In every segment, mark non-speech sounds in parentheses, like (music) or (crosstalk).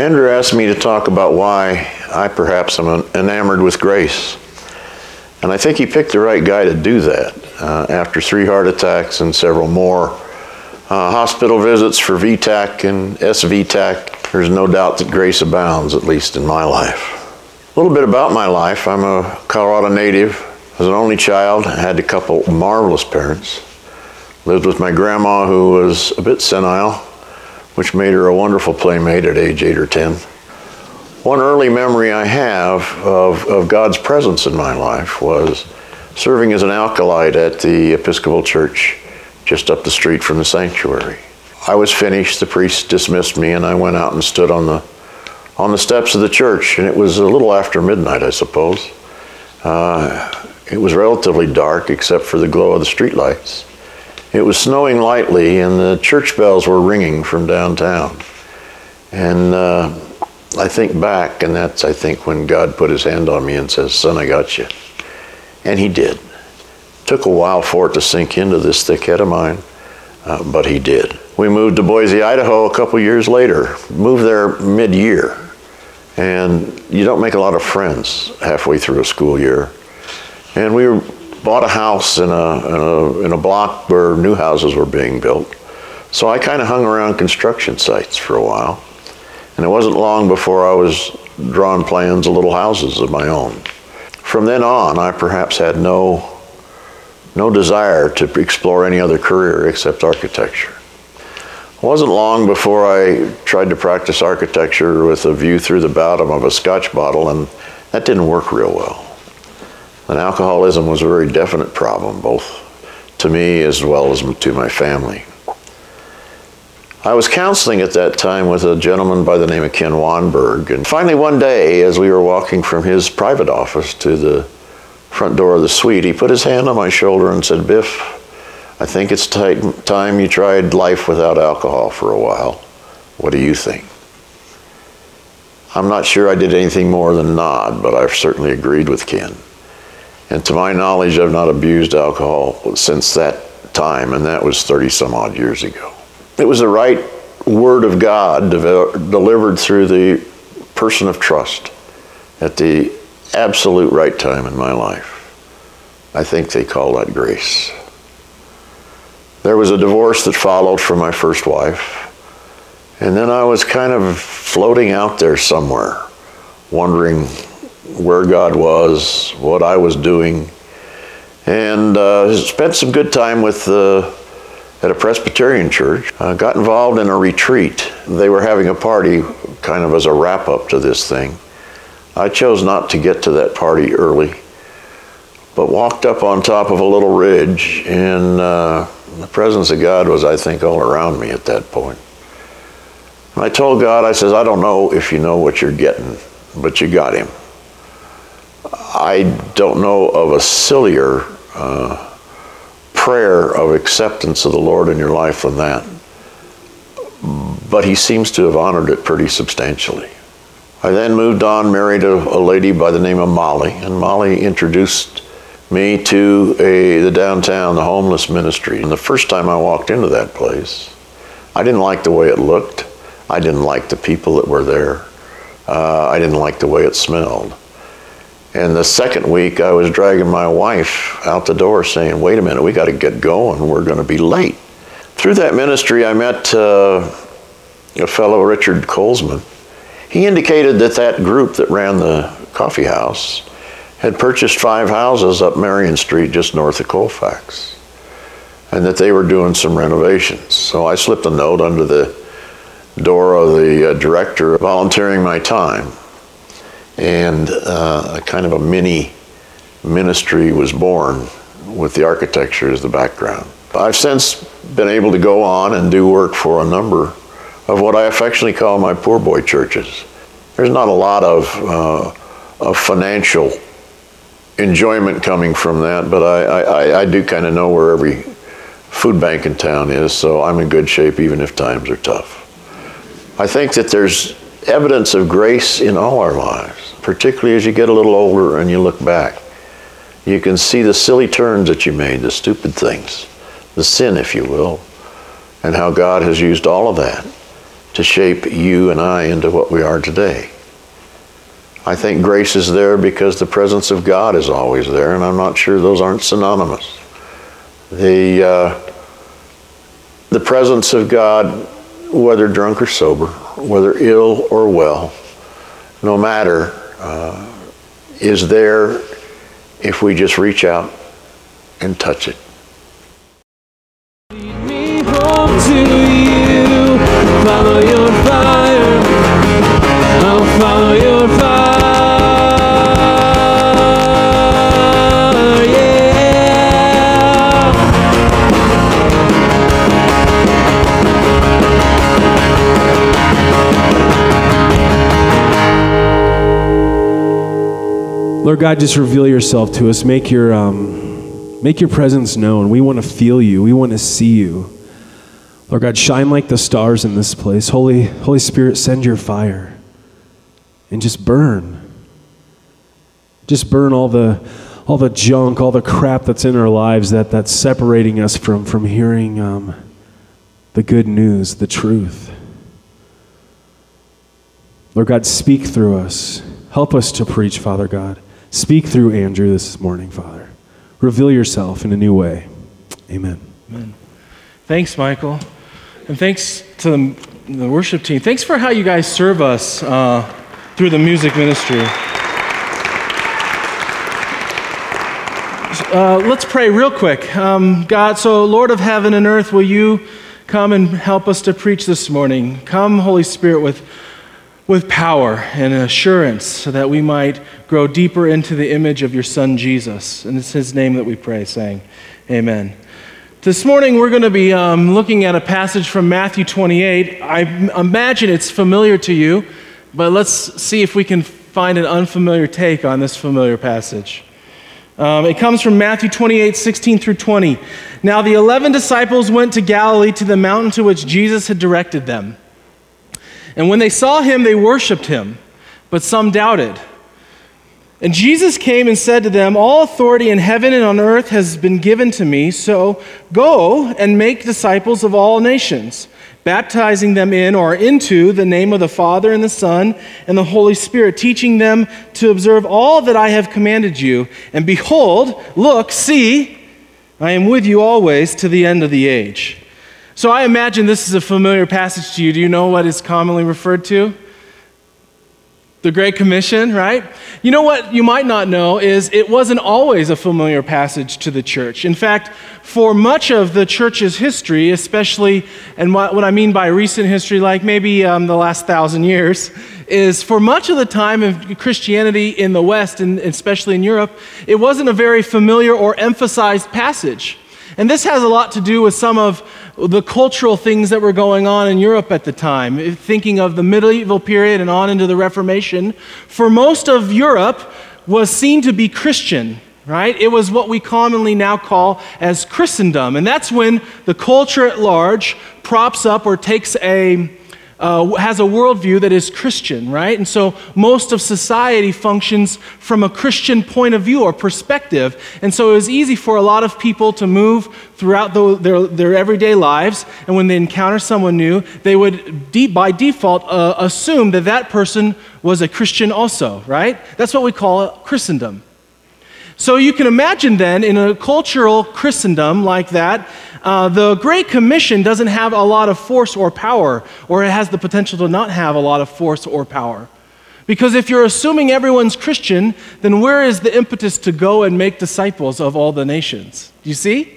Andrew asked me to talk about why I perhaps am enamored with grace. And I think he picked the right guy to do that. Uh, after three heart attacks and several more uh, hospital visits for VTAC and SVTAC, there's no doubt that grace abounds, at least in my life. A little bit about my life. I'm a Colorado native. I was an only child. I had a couple marvelous parents. Lived with my grandma, who was a bit senile, which made her a wonderful playmate at age eight or ten. One early memory I have of, of God's presence in my life was serving as an acolyte at the Episcopal Church just up the street from the sanctuary. I was finished, the priest dismissed me, and I went out and stood on the on the steps of the church, and it was a little after midnight, I suppose. Uh, it was relatively dark except for the glow of the streetlights. It was snowing lightly, and the church bells were ringing from downtown. And uh, I think back, and that's, I think, when God put his hand on me and says, Son, I got you. And he did. Took a while for it to sink into this thick head of mine, uh, but he did. We moved to Boise, Idaho a couple years later, moved there mid year. And you don't make a lot of friends halfway through a school year. And we bought a house in a, in a, in a block where new houses were being built. So I kind of hung around construction sites for a while. And it wasn't long before I was drawing plans of little houses of my own. From then on, I perhaps had no, no desire to explore any other career except architecture. It wasn't long before I tried to practice architecture with a view through the bottom of a scotch bottle, and that didn't work real well. And alcoholism was a very definite problem, both to me as well as to my family. I was counseling at that time with a gentleman by the name of Ken Wanberg. And finally, one day, as we were walking from his private office to the front door of the suite, he put his hand on my shoulder and said, Biff, I think it's time you tried life without alcohol for a while. What do you think? I'm not sure I did anything more than nod, but I've certainly agreed with Ken. And to my knowledge, I've not abused alcohol since that time, and that was 30 some odd years ago. It was the right word of God delivered through the person of trust at the absolute right time in my life. I think they call that grace. There was a divorce that followed from my first wife. And then I was kind of floating out there somewhere, wondering where God was, what I was doing, and uh, spent some good time with uh, at a Presbyterian church. Uh, got involved in a retreat. They were having a party, kind of as a wrap up to this thing. I chose not to get to that party early, but walked up on top of a little ridge and uh, the presence of God was, I think, all around me at that point. And I told God, I says, I don't know if you know what you're getting, but you got him. I don't know of a sillier uh, prayer of acceptance of the Lord in your life than that. But he seems to have honored it pretty substantially. I then moved on, married a, a lady by the name of Molly, and Molly introduced me to a, the downtown, the homeless ministry. And the first time I walked into that place, I didn't like the way it looked. I didn't like the people that were there. Uh, I didn't like the way it smelled. And the second week, I was dragging my wife out the door saying, Wait a minute, we got to get going. We're going to be late. Through that ministry, I met uh, a fellow, Richard Colesman. He indicated that that group that ran the coffee house had purchased five houses up Marion Street just north of Colfax and that they were doing some renovations. So I slipped a note under the door of the uh, director volunteering my time. And uh, kind of a mini ministry was born with the architecture as the background. I've since been able to go on and do work for a number of what I affectionately call my poor boy churches. There's not a lot of, uh, of financial enjoyment coming from that, but I, I, I do kind of know where every food bank in town is, so I'm in good shape even if times are tough. I think that there's evidence of grace in all our lives, particularly as you get a little older and you look back. You can see the silly turns that you made, the stupid things, the sin, if you will, and how God has used all of that to shape you and I into what we are today. I think grace is there because the presence of God is always there, and I'm not sure those aren't synonymous. The, uh, the presence of God, whether drunk or sober, whether ill or well, no matter, uh, is there if we just reach out and touch it. follow Lord God, just reveal yourself to us. Make your, um, make your presence known. We want to feel you. We want to see you. Lord God, shine like the stars in this place. Holy, Holy Spirit, send your fire and just burn. Just burn all the, all the junk, all the crap that's in our lives that, that's separating us from, from hearing um, the good news, the truth. Lord God, speak through us. Help us to preach, Father God. Speak through Andrew this morning, Father. Reveal yourself in a new way. Amen. Amen. Thanks, Michael. And thanks to the, worship team. Thanks for how you guys serve us uh, through the music ministry. Uh, let's pray real quick. Um, God, so Lord of heaven and earth, will you come and help us to preach this morning? Come, Holy Spirit, with with power and assurance so that we might grow deeper into the image of your Son, Jesus. And it's his name that we pray, saying, Amen. This morning, we're going to be um, looking at a passage from Matthew 28. I imagine it's familiar to you, but let's see if we can find an unfamiliar take on this familiar passage. Um, it comes from Matthew 28, 16 through 20. Now, the 11 disciples went to Galilee to the mountain to which Jesus had directed them. And when they saw him, they worshiped him, but some doubted. And Jesus came and said to them, All authority in heaven and on earth has been given to me, so go and make disciples of all nations, baptizing them in or into the name of the Father and the Son and the Holy Spirit, teaching them to observe all that I have commanded you. And behold, look, see, I am with you always to the end of the age. So I imagine this is a familiar passage to you. Do you know what is commonly referred to? The Great Commission, right? You know what you might not know is it wasn't always a familiar passage to the church. In fact, for much of the church's history, especially, and what, I mean by recent history, like maybe um, the last thousand years, is for much of the time of Christianity in the West, and especially in Europe, it wasn't a very familiar or emphasized passage. And this has a lot to do with some of the cultural things that were going on in Europe at the time, thinking of the medieval period and on into the Reformation. For most of Europe was seen to be Christian, right? It was what we commonly now call as Christendom. And that's when the culture at large props up or takes a uh, has a worldview that is Christian, right? And so most of society functions from a Christian point of view or perspective. And so it was easy for a lot of people to move throughout the, their, their everyday lives. And when they encounter someone new, they would, de- by default, uh, assume that that person was a Christian also, right? That's what we call Christendom. So you can imagine then, in a cultural Christendom like that, uh, the Great Commission doesn't have a lot of force or power, or it has the potential to not have a lot of force or power. Because if you're assuming everyone's Christian, then where is the impetus to go and make disciples of all the nations? Do you see?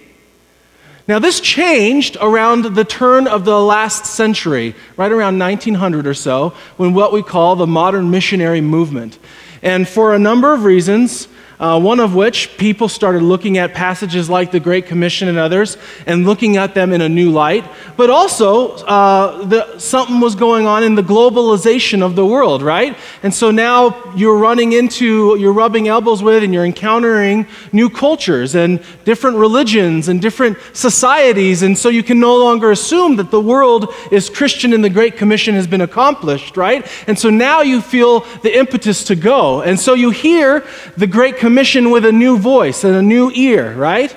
Now, this changed around the turn of the last century, right around 1900 or so, when what we call the modern missionary movement. And for a number of reasons, uh, one of which people started looking at passages like the Great Commission and others and looking at them in a new light. But also, uh, the, something was going on in the globalization of the world, right? And so now you're running into, you're rubbing elbows with, and you're encountering new cultures and different religions and different societies. And so you can no longer assume that the world is Christian and the Great Commission has been accomplished, right? And so now you feel the impetus to go. And so you hear the Great commission with a new voice and a new ear, right?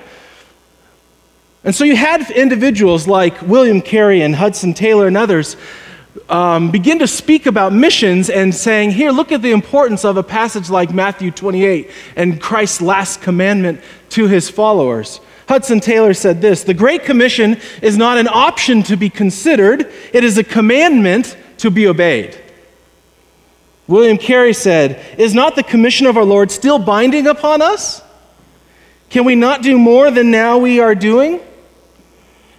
And so you had individuals like William Carey and Hudson Taylor and others um, begin to speak about missions and saying, Here, look at the importance of a passage like Matthew 28 and Christ's last commandment to his followers. Hudson Taylor said this The Great Commission is not an option to be considered, it is a commandment to be obeyed. William Carey said, Is not the commission of our Lord still binding upon us? Can we not do more than now we are doing?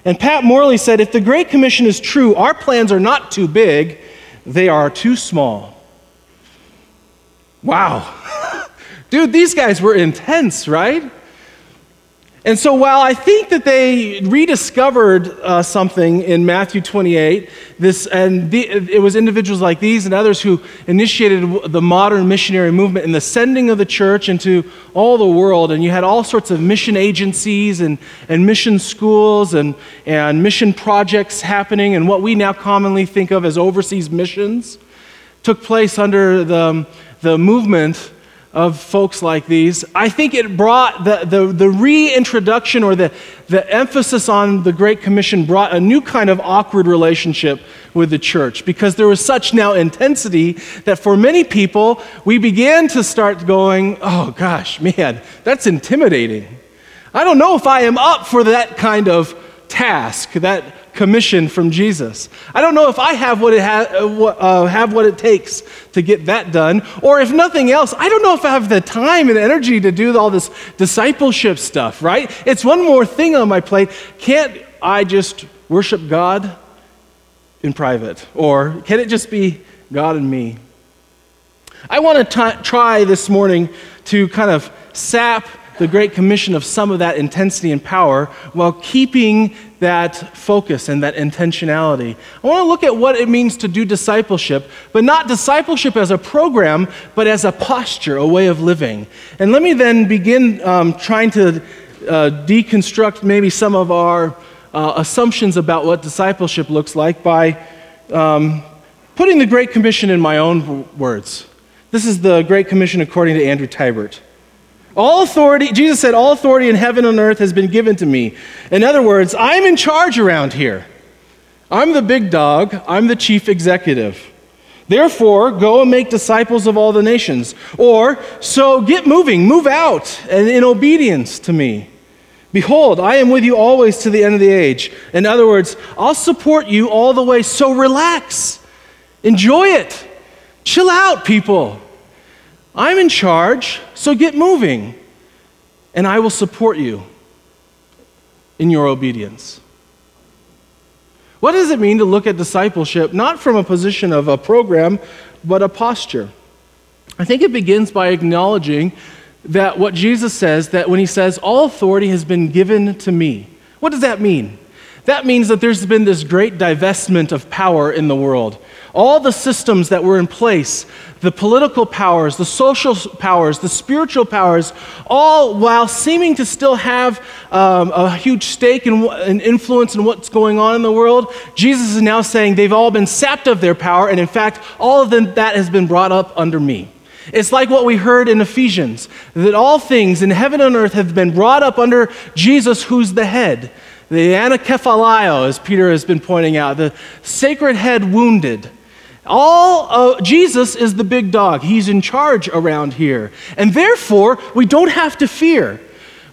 And Pat Morley said, If the Great Commission is true, our plans are not too big, they are too small. Wow. (laughs) Dude, these guys were intense, right? And so, while I think that they rediscovered uh, something in Matthew 28, this, and the, it was individuals like these and others who initiated the modern missionary movement and the sending of the church into all the world. And you had all sorts of mission agencies and, and mission schools and, and mission projects happening, and what we now commonly think of as overseas missions took place under the, the movement of folks like these, I think it brought the, the, the, reintroduction or the, the emphasis on the Great Commission brought a new kind of awkward relationship with the church because there was such now intensity that for many people, we began to start going, oh gosh, man, that's intimidating. I don't know if I am up for that kind of task, that commission from Jesus. I don't know if I have what it, ha- uh, uh, have what it takes to get that done, or if nothing else, I don't know if I have the time and energy to do all this discipleship stuff, right? It's one more thing on my plate. Can't I just worship God in private? Or can it just be God and me? I want to try this morning to kind of sap the Great Commission of some of that intensity and power while keeping that focus and that intentionality. I want to look at what it means to do discipleship, but not discipleship as a program, but as a posture, a way of living. And let me then begin um, trying to uh, deconstruct maybe some of our uh, assumptions about what discipleship looks like by um, putting the Great Commission in my own words. This is the Great Commission according to Andrew Tybert. All authority, Jesus said, all authority in heaven and earth has been given to me. In other words, I'm in charge around here. I'm the big dog, I'm the chief executive. Therefore, go and make disciples of all the nations. Or, so get moving, move out, and in obedience to me. Behold, I am with you always to the end of the age. In other words, I'll support you all the way, so relax. Enjoy it. Chill out, people. I'm in charge, so get moving, and I will support you in your obedience. What does it mean to look at discipleship not from a position of a program, but a posture? I think it begins by acknowledging that what Jesus says, that when he says, All authority has been given to me, what does that mean? That means that there's been this great divestment of power in the world. All the systems that were in place, the political powers, the social powers, the spiritual powers, all while seeming to still have um, a huge stake and influence in what's going on in the world, Jesus is now saying they've all been sapped of their power, and in fact, all of them, that has been brought up under me. It's like what we heard in Ephesians that all things in heaven and earth have been brought up under Jesus, who's the head. The anakephalaio, as Peter has been pointing out, the sacred head wounded. All Jesus is the big dog. He's in charge around here. And therefore, we don't have to fear.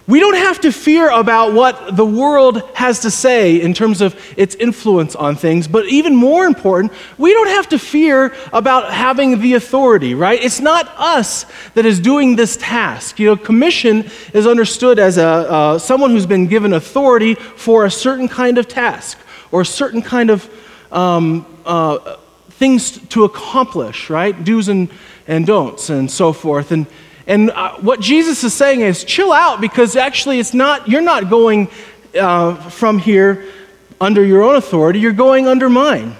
We don't have to fear about what the world has to say in terms of its influence on things, but even more important, we don't have to fear about having the authority, right? It's not us that is doing this task. You know, commission is understood as a, uh, someone who's been given authority for a certain kind of task or a certain kind of um, uh, things to accomplish, right? Do's and, and don'ts and so forth. And and uh, what Jesus is saying is chill out because actually it's not, you're not going uh, from here under your own authority, you're going under mine.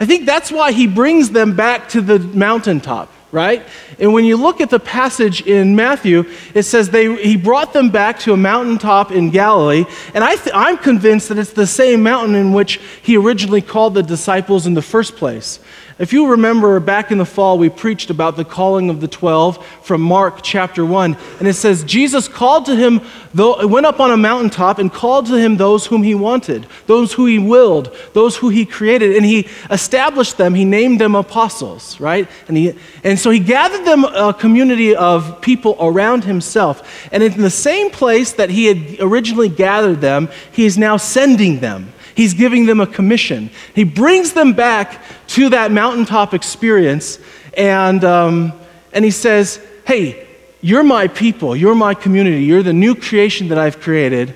I think that's why he brings them back to the mountaintop, right? And when you look at the passage in Matthew, it says they, he brought them back to a mountaintop in Galilee. And I th- I'm convinced that it's the same mountain in which he originally called the disciples in the first place. If you remember back in the fall, we preached about the calling of the 12 from Mark chapter 1. And it says, Jesus called to him, though, went up on a mountaintop and called to him those whom he wanted, those who he willed, those who he created. And he established them, he named them apostles, right? And, he, and so he gathered them uh, a community of people around himself. And in the same place that he had originally gathered them, he is now sending them. He's giving them a commission. He brings them back to that mountaintop experience, and, um, and he says, Hey, you're my people, you're my community, you're the new creation that I've created,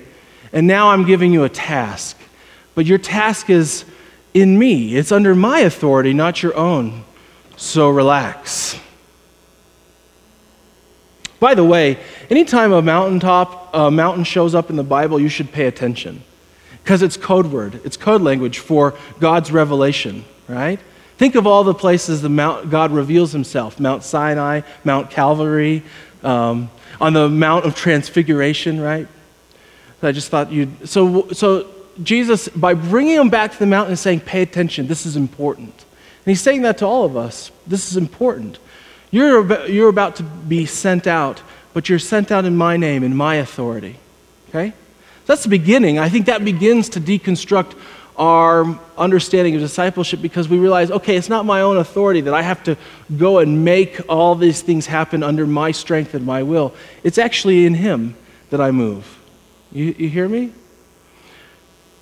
and now I'm giving you a task. But your task is in me, it's under my authority, not your own. So relax. By the way, anytime a mountaintop, a mountain shows up in the Bible, you should pay attention because it's code word, it's code language for God's revelation, right? Think of all the places the Mount, God reveals himself Mount Sinai, Mount Calvary, um, on the Mount of Transfiguration, right? I just thought you'd. So, so Jesus, by bringing them back to the mountain and saying, pay attention, this is important. And he's saying that to all of us. This is important. You're you're about to be sent out, but you're sent out in my name, in my authority. Okay? That's the beginning. I think that begins to deconstruct our understanding of discipleship because we realize, okay, it's not my own authority that I have to go and make all these things happen under my strength and my will. It's actually in Him that I move. You, you hear me?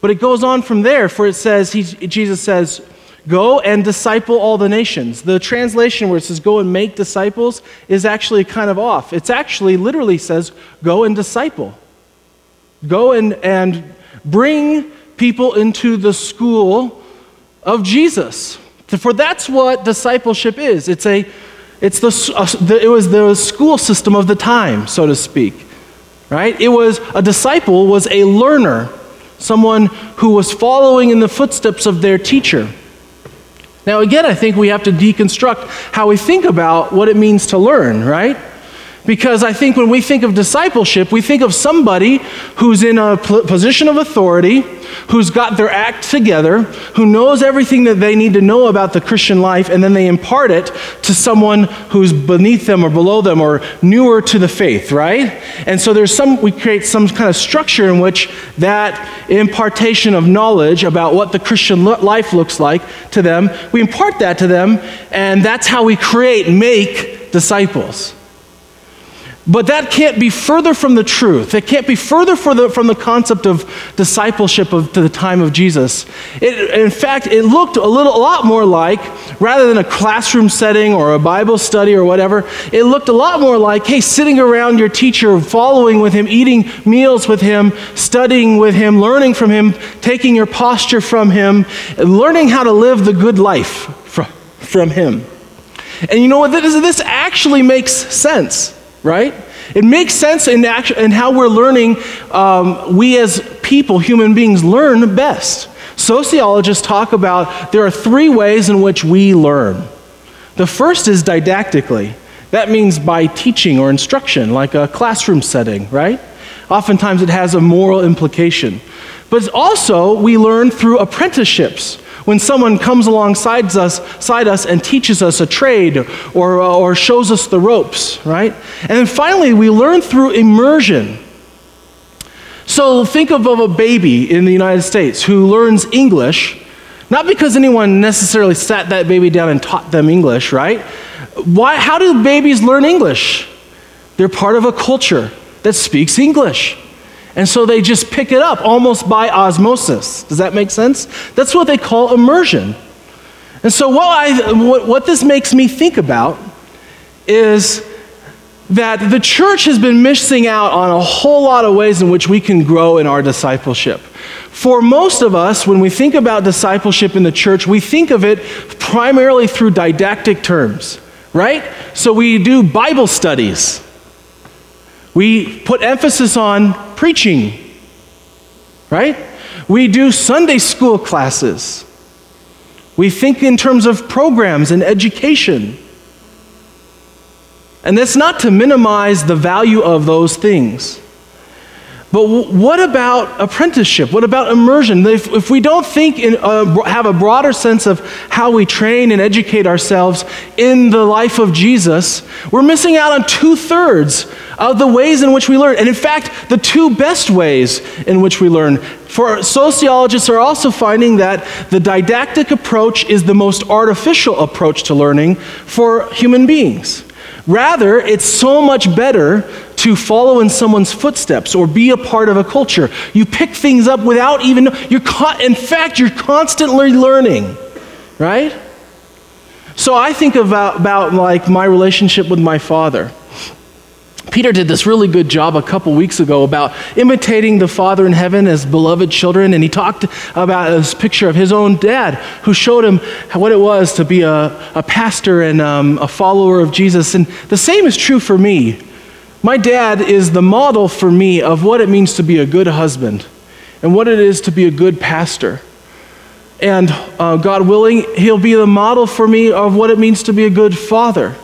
But it goes on from there, for it says, he, Jesus says, Go and disciple all the nations. The translation where it says go and make disciples is actually kind of off. It's actually literally says go and disciple. Go and, and bring people into the school of Jesus. For that's what discipleship is. It's a, it's the, uh, the, it was the school system of the time, so to speak. Right? It was a disciple was a learner, someone who was following in the footsteps of their teacher. Now, again, I think we have to deconstruct how we think about what it means to learn, right? Because I think when we think of discipleship, we think of somebody who's in a position of authority, who's got their act together, who knows everything that they need to know about the Christian life, and then they impart it to someone who's beneath them or below them or newer to the faith, right? And so there's some, we create some kind of structure in which that impartation of knowledge about what the Christian life looks like to them, we impart that to them, and that's how we create, make disciples. But that can't be further from the truth. It can't be further the, from the concept of discipleship of to the time of Jesus. It, in fact, it looked a little, a lot more like, rather than a classroom setting or a Bible study or whatever, it looked a lot more like, hey, sitting around your teacher, following with him, eating meals with him, studying with him, learning from him, taking your posture from him, learning how to live the good life from, from him. And you know what? This, this actually makes sense right? It makes sense in, act- in how we're learning, um, we as people, human beings, learn best. Sociologists talk about there are three ways in which we learn. The first is didactically. That means by teaching or instruction, like a classroom setting, right? Oftentimes it has a moral implication. But also, we learn through apprenticeships when someone comes alongside us, side us and teaches us a trade or, uh, or shows us the ropes, right? And then finally, we learn through immersion. So think of, of a baby in the United States who learns English, not because anyone necessarily sat that baby down and taught them English, right? Why, how do babies learn English? They're part of a culture that speaks English. And so they just pick it up almost by osmosis. Does that make sense? That's what they call immersion. And so, what, I, what, what this makes me think about is that the church has been missing out on a whole lot of ways in which we can grow in our discipleship. For most of us, when we think about discipleship in the church, we think of it primarily through didactic terms, right? So we do Bible studies. We put emphasis on preaching, right? We do Sunday school classes. We think in terms of programs and education. And that's not to minimize the value of those things. But w- what about apprenticeship? What about immersion? If, if we don't think in, uh, have a broader sense of how we train and educate ourselves in the life of Jesus, we're missing out on two thirds of the ways in which we learn. And in fact, the two best ways in which we learn. For sociologists are also finding that the didactic approach is the most artificial approach to learning for human beings. Rather, it's so much better to follow in someone's footsteps or be a part of a culture. You pick things up without even you're con- in fact you're constantly learning, right? So I think about, about like my relationship with my father. Peter did this really good job a couple weeks ago about imitating the Father in heaven as beloved children, and he talked about this picture of his own dad who showed him what it was to be a, a pastor and um, a follower of Jesus. And the same is true for me. My dad is the model for me of what it means to be a good husband and what it is to be a good pastor. And uh, God willing, he'll be the model for me of what it means to be a good father.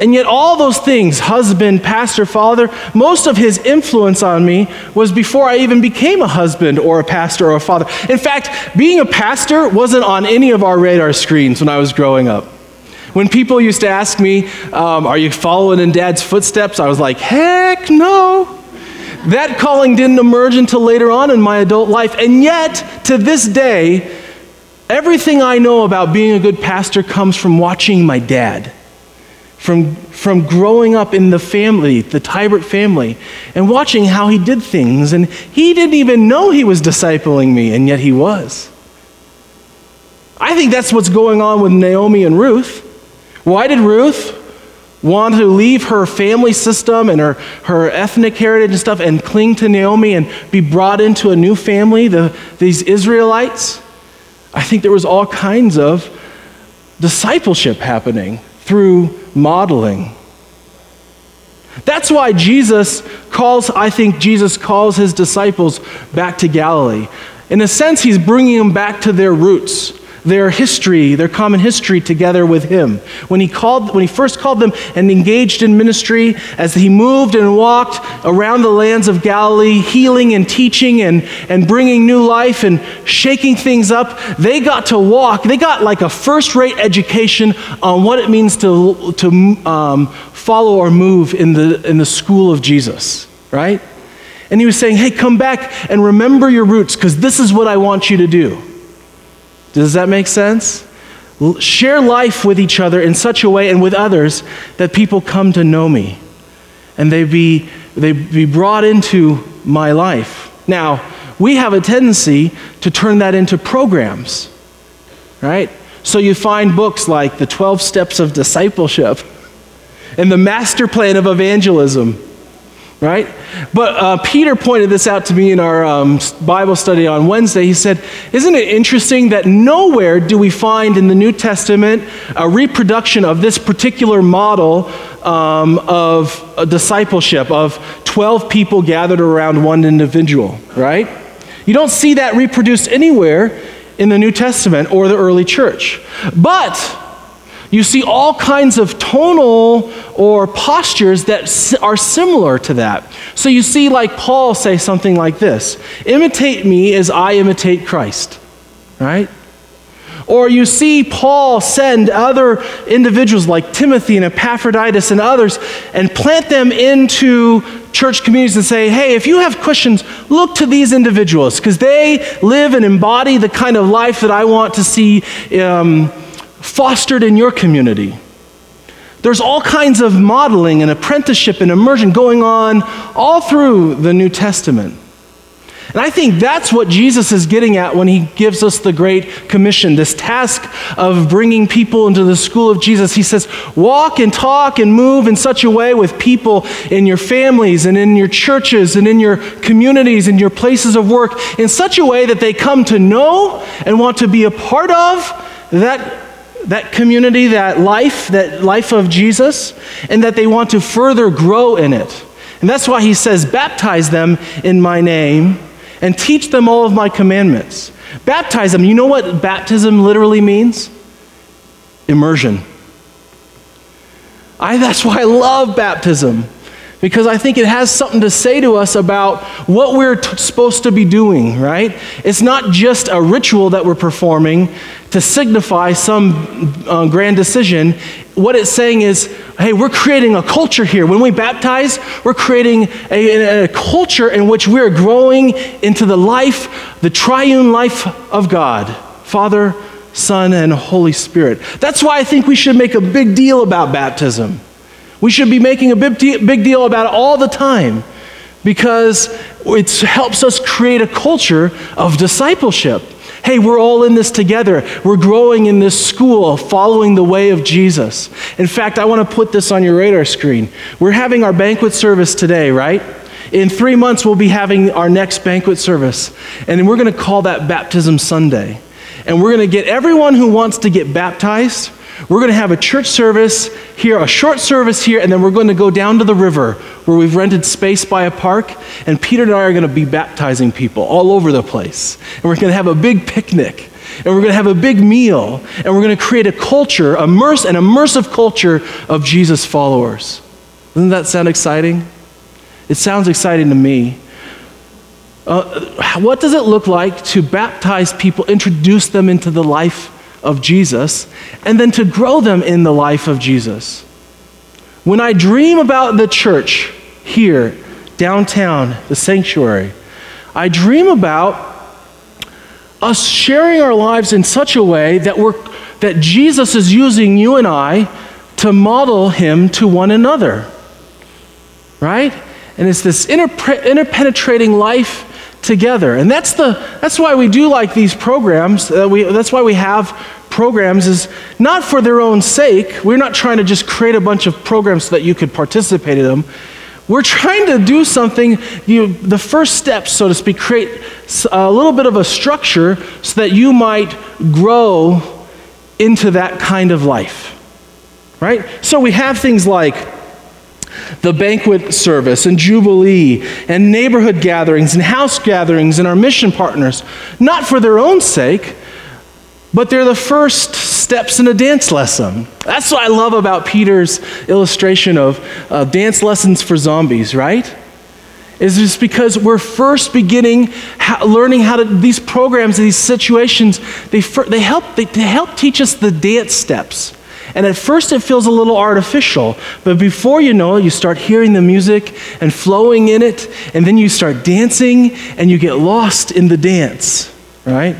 And yet, all those things husband, pastor, father most of his influence on me was before I even became a husband or a pastor or a father. In fact, being a pastor wasn't on any of our radar screens when I was growing up. When people used to ask me, um, Are you following in dad's footsteps? I was like, Heck no. That calling didn't emerge until later on in my adult life. And yet, to this day, everything I know about being a good pastor comes from watching my dad from, from growing up in the family, the Tybert family, and watching how he did things. And he didn't even know he was discipling me, and yet he was. I think that's what's going on with Naomi and Ruth. Why did Ruth want to leave her family system and her, her ethnic heritage and stuff and cling to Naomi and be brought into a new family, the, these Israelites? I think there was all kinds of discipleship happening through modeling. That's why Jesus calls, I think Jesus calls his disciples back to Galilee. In a sense, he's bringing them back to their roots their history, their common history together with him. When he called when he first called them and engaged in ministry as he moved and walked around the lands of Galilee, healing and teaching and, and bringing new life and shaking things up, they got to walk. They got like a first-rate education on what it means to, to um, follow or move in the, in the school of Jesus, right? And he was saying, hey, come back and remember your roots because this is what I want you to do. Does that make sense? Share life with each other in such a way and with others that people come to know me and they be, they be brought into my life. Now, we have a tendency to turn that into programs, right? So you find books like The 12 Steps of Discipleship (laughs) and The Master Plan of Evangelism right? But uh, Peter pointed this out to me in our um, Bible study on Wednesday. He said, Isn't it interesting that nowhere do we find in the New Testament a reproduction of this particular model um, of discipleship, of 12 people gathered around one individual, right? You don't see that reproduced anywhere in the New Testament or the early church. But you see all kinds of tonal or postures that are similar to that. So you see, like Paul say something like this Imitate me as I imitate Christ, right? Or you see Paul send other individuals like Timothy and Epaphroditus and others and plant them into church communities and say, hey, if you have questions, look to these individuals because they live and embody the kind of life that I want to see um, fostered in your community. There's all kinds of modeling and apprenticeship and immersion going on all through the New Testament. And I think that's what Jesus is getting at when he gives us the Great Commission, this task of bringing people into the school of Jesus. He says, walk and talk and move in such a way with people in your families and in your churches and in your communities and your places of work in such a way that they come to know and want to be a part of that that community, that life, that life of Jesus, and that they want to further grow in it. And that's why he says, Baptize them in my name and teach them all of my commandments. Baptize them. You know what baptism literally means? Immersion. I, that's why I love baptism. Because I think it has something to say to us about what we're t- supposed to be doing, right? It's not just a ritual that we're performing to signify some uh, grand decision. What it's saying is, hey, we're creating a culture here. When we baptize, we're creating a, a culture in which we're growing into the life, the triune life of God Father, Son, and Holy Spirit. That's why I think we should make a big deal about baptism. We should be making a big deal about it all the time because it helps us create a culture of discipleship. Hey, we're all in this together. We're growing in this school, following the way of Jesus. In fact, I want to put this on your radar screen. We're having our banquet service today, right? In three months, we'll be having our next banquet service, and we're going to call that Baptism Sunday. And we're going to get everyone who wants to get baptized we're going to have a church service here, a short service here, and then we're going to go down to the river where we've rented space by a park. And Peter and I are going to be baptizing people all over the place. And we're going to have a big picnic. And we're going to have a big meal. And we're going to create a culture, immerse, an immersive culture of Jesus followers. Doesn't that sound exciting? It sounds exciting to me. Uh, what does it look like to baptize people, introduce them into the life of Jesus, and then to grow them in the life of Jesus. When I dream about the church here, downtown, the sanctuary, I dream about us sharing our lives in such a way that, we're, that Jesus is using you and I to model him to one another. Right? And it's this interpenetrating life together. And that's, the, that's why we do like these programs. Uh, we, that's why we have programs is not for their own sake. We're not trying to just create a bunch of programs so that you could participate in them. We're trying to do something, you, the first step, so to speak, create a little bit of a structure so that you might grow into that kind of life. Right? So we have things like the banquet service and Jubilee and neighborhood gatherings and house gatherings and our mission partners, not for their own sake, but they're the first steps in a dance lesson. That's what I love about Peter's illustration of uh, dance lessons for zombies, right? Is just because we're first beginning learning how to, these programs, these situations, they, they, help, they, they help teach us the dance steps. And at first it feels a little artificial, but before you know it, you start hearing the music and flowing in it, and then you start dancing and you get lost in the dance, right?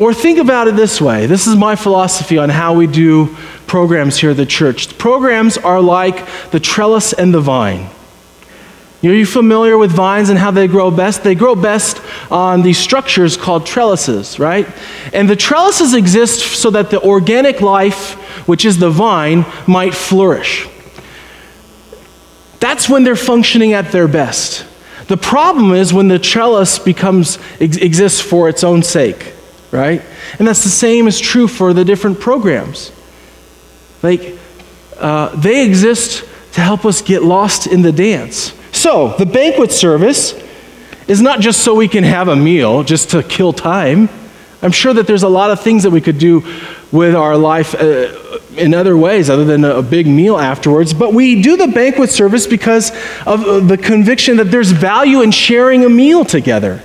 Or think about it this way this is my philosophy on how we do programs here at the church. Programs are like the trellis and the vine. Are you familiar with vines and how they grow best? They grow best on these structures called trellises, right? And the trellises exist so that the organic life, which is the vine, might flourish. That's when they're functioning at their best. The problem is when the trellis becomes exists for its own sake right? And that's the same is true for the different programs. Like, uh, they exist to help us get lost in the dance. So, the banquet service is not just so we can have a meal, just to kill time. I'm sure that there's a lot of things that we could do with our life uh, in other ways other than a, big meal afterwards. But we do the banquet service because of uh, the conviction that there's value in sharing a meal together.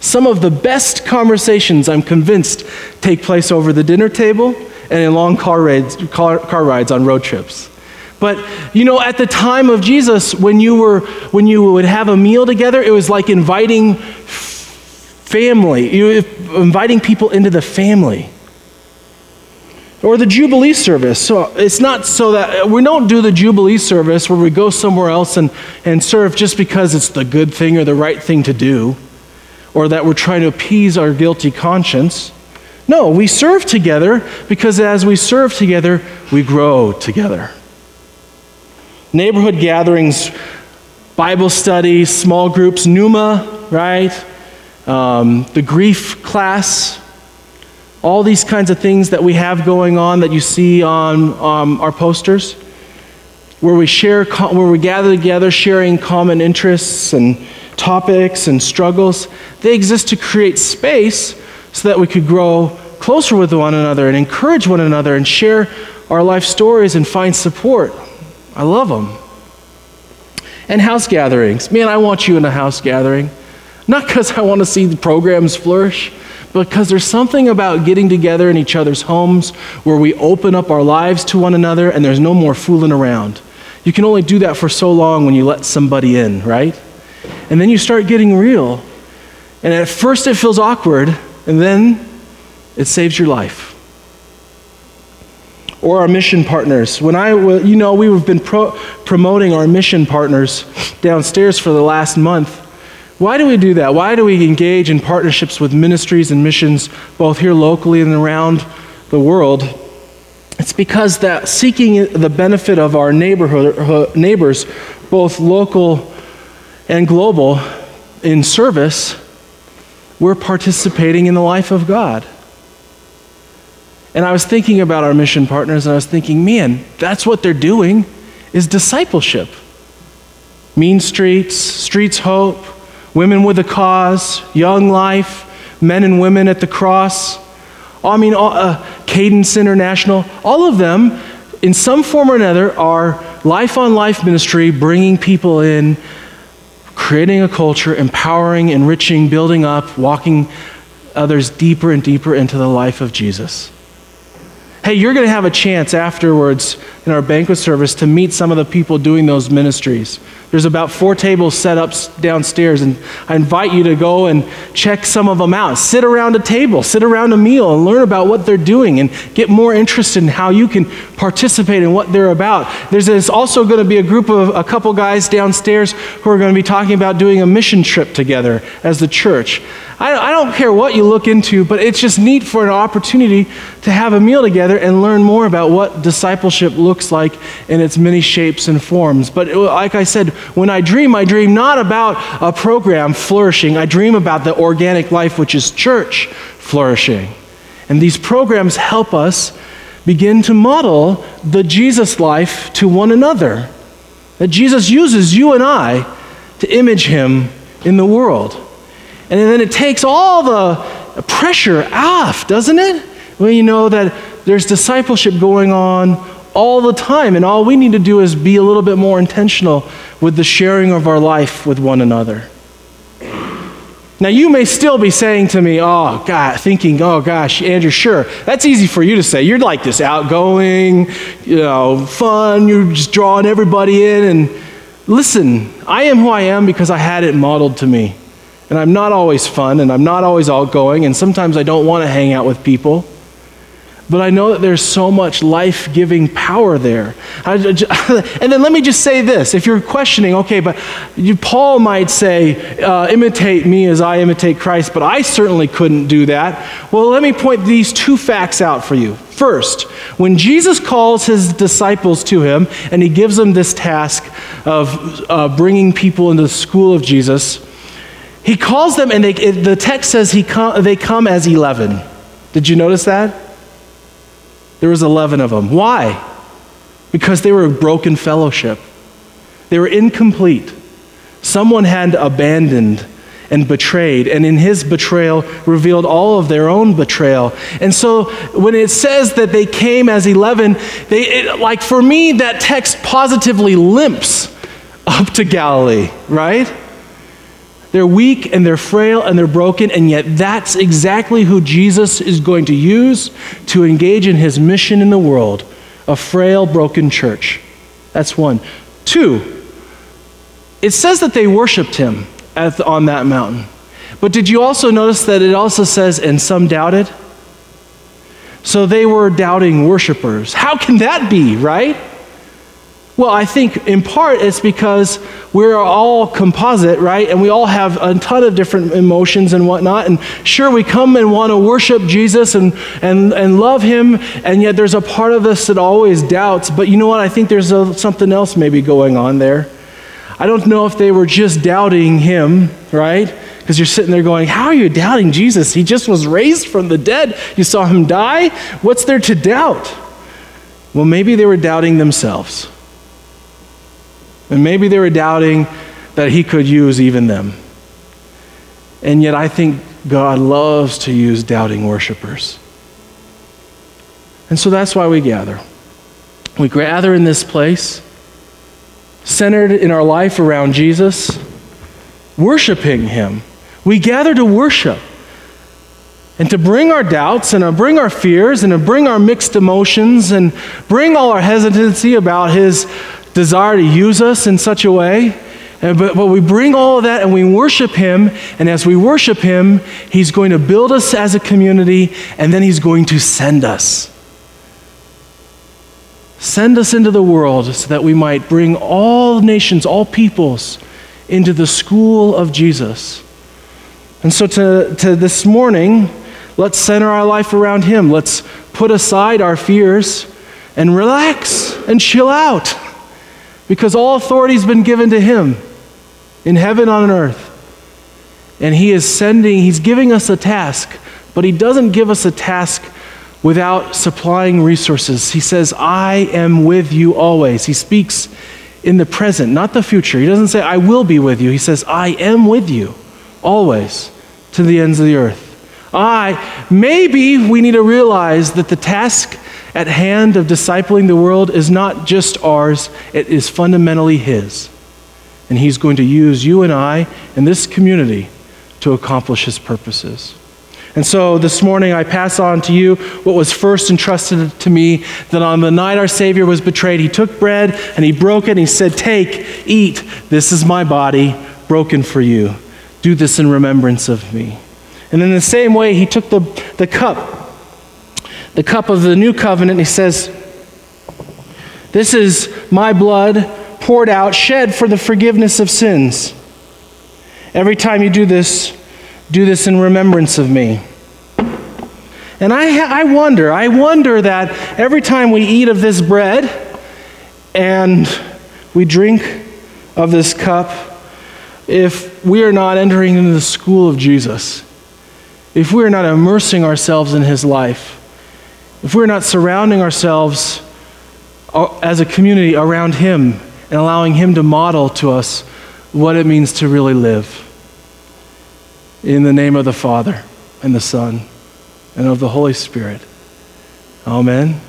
Some of the best conversations, I'm convinced, take place over the dinner table and in long car rides, car, car rides on road trips. But you know, at the time of Jesus, when you were when you would have a meal together, it was like inviting family, you inviting people into the family. Or the Jubilee service. So it's not so that we don't do the Jubilee service where we go somewhere else and, and serve just because it's the good thing or the right thing to do or that we're trying to appease our guilty conscience. No, we serve together because as we serve together, we grow together. Neighborhood gatherings, Bible studies, small groups, Numa, right? Um, the grief class, all these kinds of things that we have going on that you see on um, our posters, where we share, where we gather together, sharing common interests and topics and struggles, they exist to create space so that we could grow closer with one another and encourage one another and share our life stories and find support. I love them. And house gatherings. Man, I want you in a house gathering. Not because I want to see the programs flourish, because there's something about getting together in each other's homes where we open up our lives to one another and there's no more fooling around. You can only do that for so long when you let somebody in, right? And then you start getting real. And at first it feels awkward, and then it saves your life. Or our mission partners. When I, you know, we've been pro- promoting our mission partners downstairs for the last month. Why do we do that? Why do we engage in partnerships with ministries and missions, both here locally and around the world? It's because that seeking the benefit of our neighborhood, uh, neighbors, both local and global, in service, we're participating in the life of God. And I was thinking about our mission partners, and I was thinking, man, that's what they're doing is discipleship. Mean Streets, Streets Hope, Women with a Cause, Young Life, Men and Women at the Cross. I mean, uh, Cadence International, all of them, in some form or another, are life on life ministry, bringing people in, creating a culture, empowering, enriching, building up, walking others deeper and deeper into the life of Jesus. Hey, you're going to have a chance afterwards in our banquet service to meet some of the people doing those ministries. There's about four tables set up downstairs, and I invite you to go and check some of them out. Sit around a table, sit around a meal, and learn about what they're doing and get more interested in how you can participate in what they're about. There's also going to be a group of a couple guys downstairs who are going to be talking about doing a mission trip together as the church. I, I don't care what you look into, but it's just neat for an opportunity to have a meal together and learn more about what discipleship looks like in its many shapes and forms. But uh, like I said, when I dream, I dream not about a program flourishing, I dream about the organic life, which is church flourishing. And these programs help us begin to model the Jesus life to one another. That Jesus uses you and I to image him in the world. And then it takes all the pressure off, doesn't it? When you know that there's discipleship going on all the time, and all we need to do is be a little bit more intentional with the sharing of our life with one another. Now, you may still be saying to me, oh, God, thinking, oh, gosh, Andrew, sure, that's easy for you to say. You're like this outgoing, you know, fun, you're just drawing everybody in. And listen, I am who I am because I had it modeled to me. And I'm not always fun, and I'm not always outgoing, and sometimes I don't want to hang out with people. But I know that there's so much life giving power there. (laughs) and then let me just say this if you're questioning, okay, but you, Paul might say, uh, imitate me as I imitate Christ, but I certainly couldn't do that. Well, let me point these two facts out for you. First, when Jesus calls his disciples to him and he gives them this task of uh, bringing people into the school of Jesus, he calls them, and they, it, the text says he com- they come as 11. Did you notice that? There was 11 of them. Why? Because they were a broken fellowship. They were incomplete. Someone had abandoned and betrayed, and in his betrayal revealed all of their own betrayal. And so when it says that they came as 11, they, it, like for me, that text positively limps up to Galilee, right? They're weak and they're frail and they're broken, and yet that's exactly who Jesus is going to use to engage in his mission in the world a frail, broken church. That's one. Two, it says that they worshiped him at, on that mountain. But did you also notice that it also says, and some doubted? So they were doubting worshipers. How can that be, right? Well, I think in part it's because we're all composite, right? And we all have a ton of different emotions and whatnot. And sure, we come and want to worship Jesus and, and, and love him, and yet there's a part of us that always doubts. But you know what? I think there's a, something else maybe going on there. I don't know if they were just doubting him, right? Because you're sitting there going, How are you doubting Jesus? He just was raised from the dead. You saw him die. What's there to doubt? Well, maybe they were doubting themselves. And maybe they were doubting that he could use even them. And yet, I think God loves to use doubting worshipers. And so that's why we gather. We gather in this place centered in our life around Jesus, worshiping Him. We gather to worship and to bring our doubts and to bring our fears and to bring our mixed emotions and bring all our hesitancy about His desire to use us in such a way. And, but, but we bring all of that and we worship Him. And as we worship Him, He's going to build us as a community and then He's going to send us. Send us into the world so that we might bring all nations, all peoples into the school of Jesus. And so, to, to this morning, let's center our life around Him. Let's put aside our fears and relax and chill out because all authority has been given to Him in heaven and on earth. And He is sending, He's giving us a task, but He doesn't give us a task without supplying resources. He says, I am with you always. He speaks in the present, not the future. He doesn't say, I will be with you. He says, I am with you always to the ends of the earth. I, maybe we need to realize that the task at hand of discipling the world is not just ours, it is fundamentally His. And He's going to use you and I and this community to accomplish His purposes. And so this morning I pass on to you what was first entrusted to me that on the night our Savior was betrayed, He took bread and He broke it and He said, Take, eat, this is my body broken for you. Do this in remembrance of me. And in the same way, He took the, the cup, the cup of the new covenant, He says, This is my blood poured out, shed for the forgiveness of sins. Every time you do this, do this in remembrance of me. And I, I wonder, I wonder that every time we eat of this bread and we drink of this cup, if we are not entering into the school of Jesus, if we are not immersing ourselves in his life, if we're not surrounding ourselves uh, as a community around him and allowing him to model to us what it means to really live. In the name of the Father, and the Son, and of the Holy Spirit. Amen.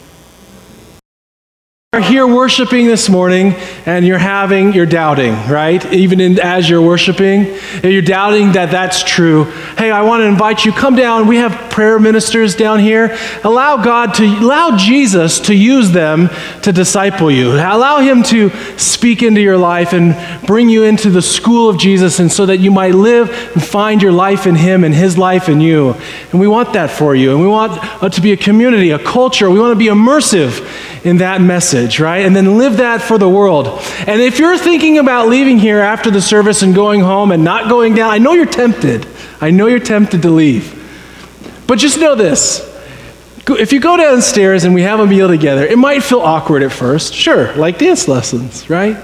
You're here worshiping this morning and you're having, you're doubting, right? Even in, as you're worshiping, you're doubting that that's true. Hey, I want to invite you, come down. We have prayer ministers down here. Allow God to, allow Jesus to use them to disciple you. Allow Him to speak into your life and bring you into the school of Jesus and so that you might live and find your life in Him and His life in you. And we want that for you. And we want uh, to be a community, a culture. We want to be immersive in that message, right? And then live that for the world. And if you're thinking about leaving here after the service and going home and not going down, I know you're tempted. I know you're tempted to leave. But just know this. If you go downstairs and we have a meal together, it might feel awkward at first, sure, like dance lessons, right?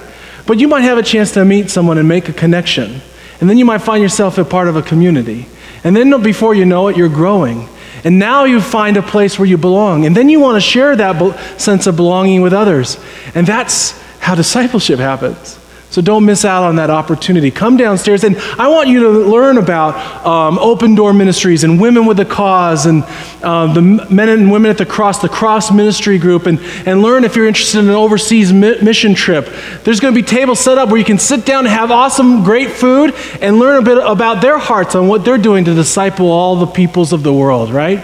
But you might have a chance to meet someone and make a connection. And then you might find yourself a part of a community. And then before you know it, you're growing. And now you find a place where you belong. And then you want to share that be- sense of belonging with others. And that's how discipleship happens. So don't miss out on that opportunity. Come downstairs, and I want you to learn about um, Open Door Ministries and Women with a Cause and uh, the Men and Women at the Cross, the Cross Ministry Group, and, and learn if you're interested in an overseas mi- mission trip. There's going to be tables set up where you can sit down and have awesome, great food and learn a bit about their hearts on what they're doing to disciple all the peoples of the world, right?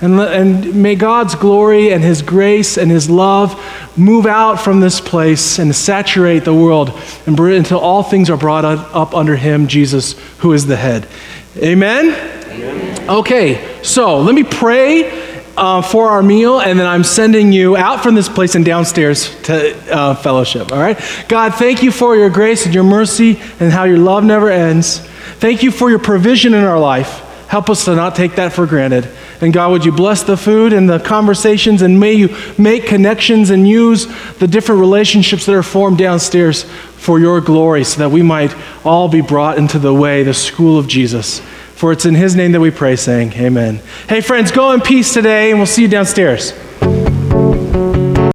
And, and may God's glory and His grace and His love move out from this place and saturate the world and bring, until all things are brought up under Him, Jesus, who is the head. Amen? Amen. Okay, so let me pray uh, for our meal, and then I'm sending you out from this place and downstairs to uh, fellowship. All right? God, thank you for your grace and your mercy and how your love never ends. Thank you for your provision in our life. Help us to not take that for granted. And God, would you bless the food and the conversations, and may you make connections and use the different relationships that are formed downstairs for your glory, so that we might all be brought into the way, the school of Jesus. For it's in his name that we pray, saying, Amen. Hey, friends, go in peace today, and we'll see you downstairs.